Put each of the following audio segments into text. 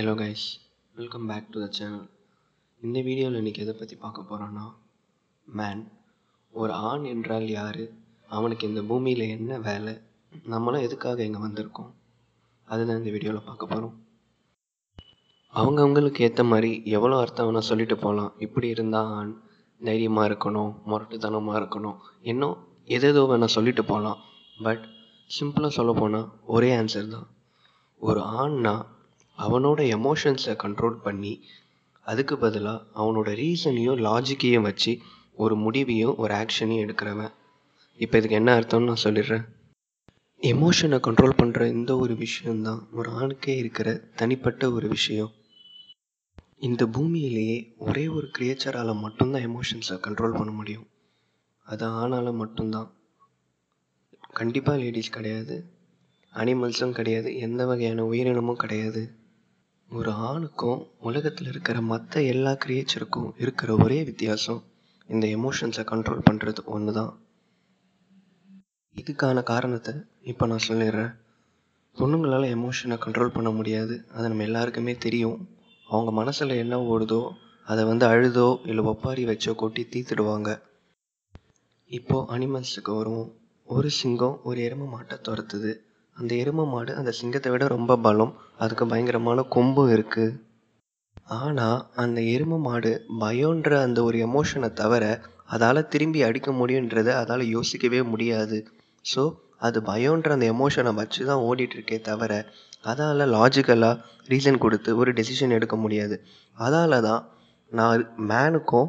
Hello guys welcome back to the channel இந்த வீடியோவில் இன்றைக்கி எதை பற்றி பார்க்க போகிறோன்னா மேன் ஒரு ஆண் என்றால் யார்? அவனுக்கு இந்த பூமியில் என்ன வேலை? நம்மளாம் எதுக்காக இங்கே வந்திருக்கோம்? அதுதான் இந்த வீடியோவில் பார்க்க போகிறோம் அவங்கவுங்களுக்கு ஏற்ற மாதிரி எவ்வளோ அர்த்தம் வேணால் சொல்லிட்டு போகலாம் இப்படி இருந்தால் ஆண் தைரியமாக இருக்கணும் முரட்டுத்தனமாக இருக்கணும். இன்னும் எதேதோ வேணால் சொல்லிட்டு போகலாம் பட் சிம்பிளாக சொல்ல போனால் ஒரே ஆன்சர் தான். ஒரு ஆண்னா அவனோட எமோஷன்ஸை கண்ட்ரோல் பண்ணி அதுக்கு பதிலாக அவனோட ரீசனையும் லாஜிக்கையும் வச்சு ஒரு முடிவையும் ஒரு ஆக்ஷனையும் எடுக்கிறவன். இப்போ இதுக்கு என்ன அர்த்தம்னு நான் சொல்லிடுறேன். எமோஷனை கண்ட்ரோல் பண்ணுற இந்த ஒரு விஷயந்தான் ஒரு ஆணுக்கே இருக்கிற தனிப்பட்ட ஒரு விஷயம். இந்த பூமியிலேயே ஒரே ஒரு கிரியேச்சரால் மட்டும்தான் எமோஷன்ஸை கண்ட்ரோல் பண்ண முடியும். அது ஆணால் மட்டும்தான். கண்டிப்பாக லேடிஸ் கிடையாது. அனிமல்ஸும் கிடையாது. எந்த வகையான உயிரினமும் கிடையாது. ஒரு ஆணுக்கும் உலகத்தில் இருக்கிற மற்ற எல்லா கிரியேச்சருக்கும் இருக்கிற ஒரே வித்தியாசம் இந்த எமோஷன்ஸை கண்ட்ரோல் பண்ணுறது ஒன்று தான் இதுக்கான காரணத்தை இப்போ நான் சொல்லிடுறேன். பொண்ணுங்களால் எமோஷனை கண்ட்ரோல் பண்ண முடியாது. அது நம்ம எல்லாருக்குமே தெரியும். அவங்க மனசில் என்ன ஓடுதோ அதை வந்து அழுதோ இல்லை ஒப்பாரி வச்சோ கொட்டி தீத்துடுவாங்க. இப்போது அனிமல்ஸுக்கு வருவோம் ஒரு சிங்கம் ஒரு எருமை மாட்டை துரத்துது. அந்த எருமை மாடு அந்த சிங்கத்தை விட ரொம்ப பலம். அதுக்கு பயங்கரமான கொம்பும் இருக்குது ஆனால் அந்த எருமை மாடு பயன்ற அந்த ஒரு எமோஷனை தவிர அதால் திரும்பி அடிக்க முடியுன்றதை அதால் யோசிக்கவே முடியாது. ஸோ அது பயன்ற அந்த எமோஷனை வச்சு தான் ஓடிட்டுருக்கே தவிர அதால் லாஜிக்கலாக ரீசன் கொடுத்து ஒரு டெசிஷன் எடுக்க முடியாது. அதால் தான் நான் மேனுக்கும்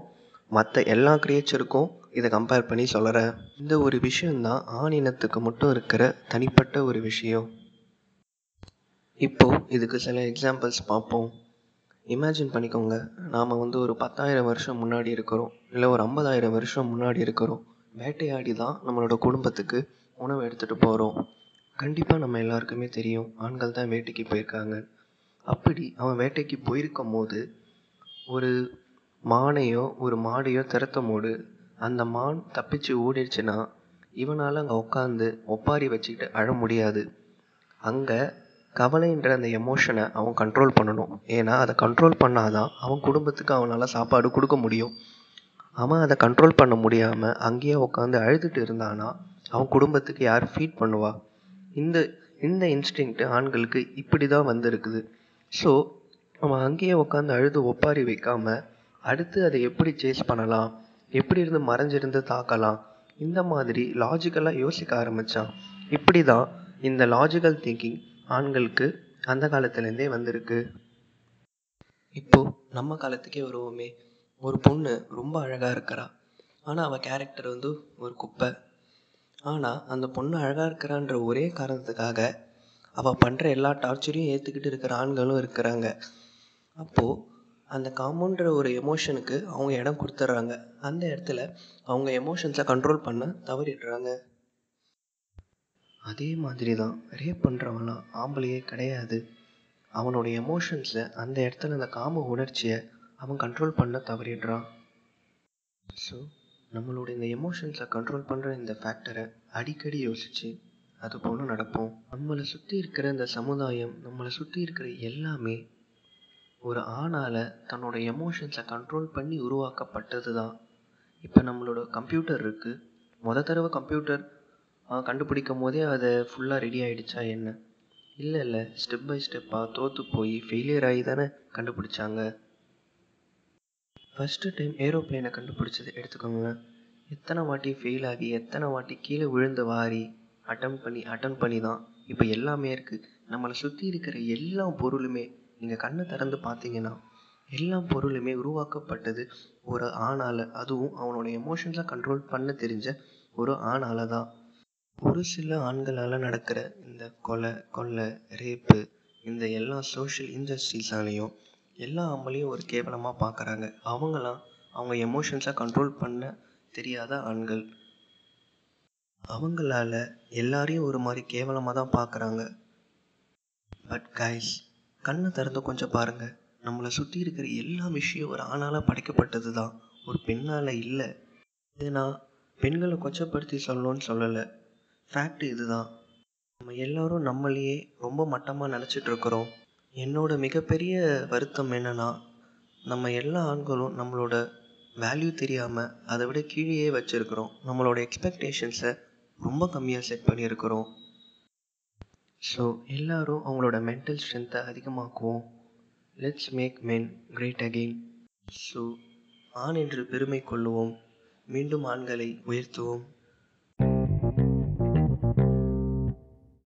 மற்ற எல்லா கிரியேச்சருக்கும் இதை கம்பேர் பண்ணி சொல்கிறேன் இந்த ஒரு விஷயந்தான் ஆண் இனத்துக்கு மட்டும் இருக்கிற தனிப்பட்ட ஒரு விஷயம். இப்போது இதுக்கு சில எக்ஸாம்பிள்ஸ் பார்ப்போம். இமேஜின் பண்ணிக்கோங்க. நாம் வந்து ஒரு பத்தாயிரம் வருஷம் முன்னாடி இருக்கிறோம். இல்லை ஒரு ஐம்பதாயிரம் வருஷம் முன்னாடி இருக்கிறோம். வேட்டையாடி தான் நம்மளோட குடும்பத்துக்கு உணவு எடுத்துகிட்டு போகிறோம் கண்டிப்பாக நம்ம எல்லாருக்குமே தெரியும். ஆண்கள் தான் வேட்டைக்கு போயிருக்காங்க. அப்படி அவன் வேட்டைக்கு போயிருக்கும் போது ஒரு மானையோ ஒரு மாடையோ திறத்தும் போது அந்த மான் தப்பிச்சு ஓடிடுச்சுன்னா இவனால் அங்கே உட்காந்து ஒப்பாரி வச்சுக்கிட்டு அழ முடியாது. அங்கே கவலைன்ற அந்த எமோஷனை அவன் கண்ட்ரோல் பண்ணணும். ஏன்னா அதை கண்ட்ரோல் பண்ணாதான் அவன் குடும்பத்துக்கு அவனால் சாப்பாடு கொடுக்க முடியும். அவன் அதை கண்ட்ரோல் பண்ண முடியாமல் அங்கேயே உட்காந்து அழுதுட்டு இருந்தானா அவன் குடும்பத்துக்கு யார் ஃபீட் பண்ணுவா? இந்த இந்த இன்ஸ்டிங்க்ட்டு ஆண்களுக்கு இப்படி தான் வந்திருக்குது. ஸோ அவன் அங்கேயே உட்காந்து அழுது ஒப்பாரி வைக்காமல் அடுத்து அதை எப்படி சேஸ் பண்ணலாம்? எப்படி இருந்து மறைஞ்சிருந்து தாக்கலாம்? இந்த மாதிரி லாஜிக்கலாக யோசிக்க ஆரம்பித்தான் இப்படி தான் இந்த லாஜிக்கல் திங்கிங் ஆண்களுக்கு அந்த காலத்துலேருந்தே வந்திருக்கு. இப்போது நம்ம காலத்துக்கே வருவோமே. ஒரு பொண்ணு ரொம்ப அழகாக இருக்கிறா. ஆனால் அவள் கேரக்டர் வந்து ஒரு குப்பை. ஆனால் அந்த பொண்ணு அழகாக இருக்கிறான்ற ஒரே காரணத்துக்காக அவள் பண்ணுற எல்லா டார்ச்சரையும் ஏற்றுக்கிட்டு இருக்கிற ஆண்களும் இருக்கிறாங்க. அப்போது அந்த காமோன்ற ஒரு எமோஷனுக்கு அவங்க இடம் கொடுத்துட்றாங்க. அந்த இடத்துல அவங்க எமோஷன்ஸை கண்ட்ரோல் பண்ண தவறிடுறாங்க. அதே மாதிரி தான் ரேப் பண்ணுறவன்லாம் ஆம்பளையே கிடையாது. அவனோட எமோஷன்ஸை அந்த இடத்துல அந்த காம உணர்ச்சியை அவன் கண்ட்ரோல் பண்ண தவறிடுறான். ஸோ நம்மளோட இந்த எமோஷன்ஸை கண்ட்ரோல் பண்ணுற இந்த ஃபேக்டரை அடிக்கடி யோசித்து அது போல நடப்போம். நம்மளை சுற்றி இருக்கிற இந்த சமுதாயம் நம்மளை சுற்றி இருக்கிற எல்லாமே ஒரு ஆணால் தன்னோட எமோஷன்ஸை கண்ட்ரோல் பண்ணி உருவாக்கப்பட்டது தான் இப்போ நம்மளோட கம்ப்யூட்டர் இருக்குது முத தடவை கம்ப்யூட்டர் கண்டுபிடிக்கும் போதே அதை ஃபுல்லாக ரெடி ஆகிடுச்சா என்ன? இல்லை இல்லை. ஸ்டெப் பை ஸ்டெப்பாக தோற்று போய் ஃபெயிலியர் ஆகி தானே கண்டுபிடிச்சாங்க. ஃபஸ்ட்டு டைம் ஏரோப்ளேனை கண்டுபிடிச்சது எடுத்துக்கோங்க எத்தனை வாட்டி ஃபெயில் ஆகி எத்தனை வாட்டி கீழே விழுந்து வாரி அட்டம் பண்ணி அட்டன் பண்ணி தான் இப்போ எல்லாமே இருக்குது நம்மளை சுற்றி இருக்கிற எல்லா பொருளுமே நீங்கள் கண்ணை திறந்து பார்த்தீங்கன்னா எல்லா பொருளுமே உருவாக்கப்பட்டது ஒரு ஆணால். அதுவும் அவனோட எமோஷன்ஸை கண்ட்ரோல் பண்ண தெரிஞ்ச ஒரு ஆணால் தான். ஒரு சில ஆண்களால் நடக்கிற இந்த கொலை கொள்ளை ரேப்பு இந்த எல்லா சோஷியல் இன்ஜஸ்டிஸாலையும் எல்லா ஆம்பளையும் ஒரு கேவலமாக பார்க்குறாங்க. அவங்களாம் அவங்க எமோஷன்ஸை கண்ட்ரோல் பண்ண தெரியாத ஆண்கள். அவங்களால எல்லாரையும் ஒரு மாதிரி கேவலமாக தான் பார்க்குறாங்க. பட் கைஸ் கண்ணை திறந்து கொஞ்சம் பாருங்கள் நம்மளை சுற்றி இருக்கிற எல்லா விஷயம் ஒரு ஆணால் படைக்கப்பட்டது தான் ஒரு பெண்ணால் இல்லை. இது நான் பெண்களை கொச்சப்படுத்தி சொல்லணும்னு சொல்லலை. ஃபேக்ட் இதுதான். நம்ம எல்லோரும் நம்மளையே ரொம்ப மட்டமாக நினச்சிட்டு இருக்கிறோம். என்னோட மிகப்பெரிய வருத்தம் என்னன்னா நம்ம எல்லா ஆண்களும் நம்மளோட வேல்யூ தெரியாமல் அதை விட கீழேயே வச்சுருக்கிறோம். நம்மளோட எக்ஸ்பெக்டேஷன்ஸை ரொம்ப கம்மியாக செட் பண்ணியிருக்கிறோம். ஸோ எல்லாரும் அவங்களோட மென்டல் ஸ்ட்ரென்த்தை அதிகமாக்குவோம். Let's make men great again so ஆண் என்று பெருமை கொள்ளுவோம். மீண்டும் ஆண்களை உயர்த்துவோம்.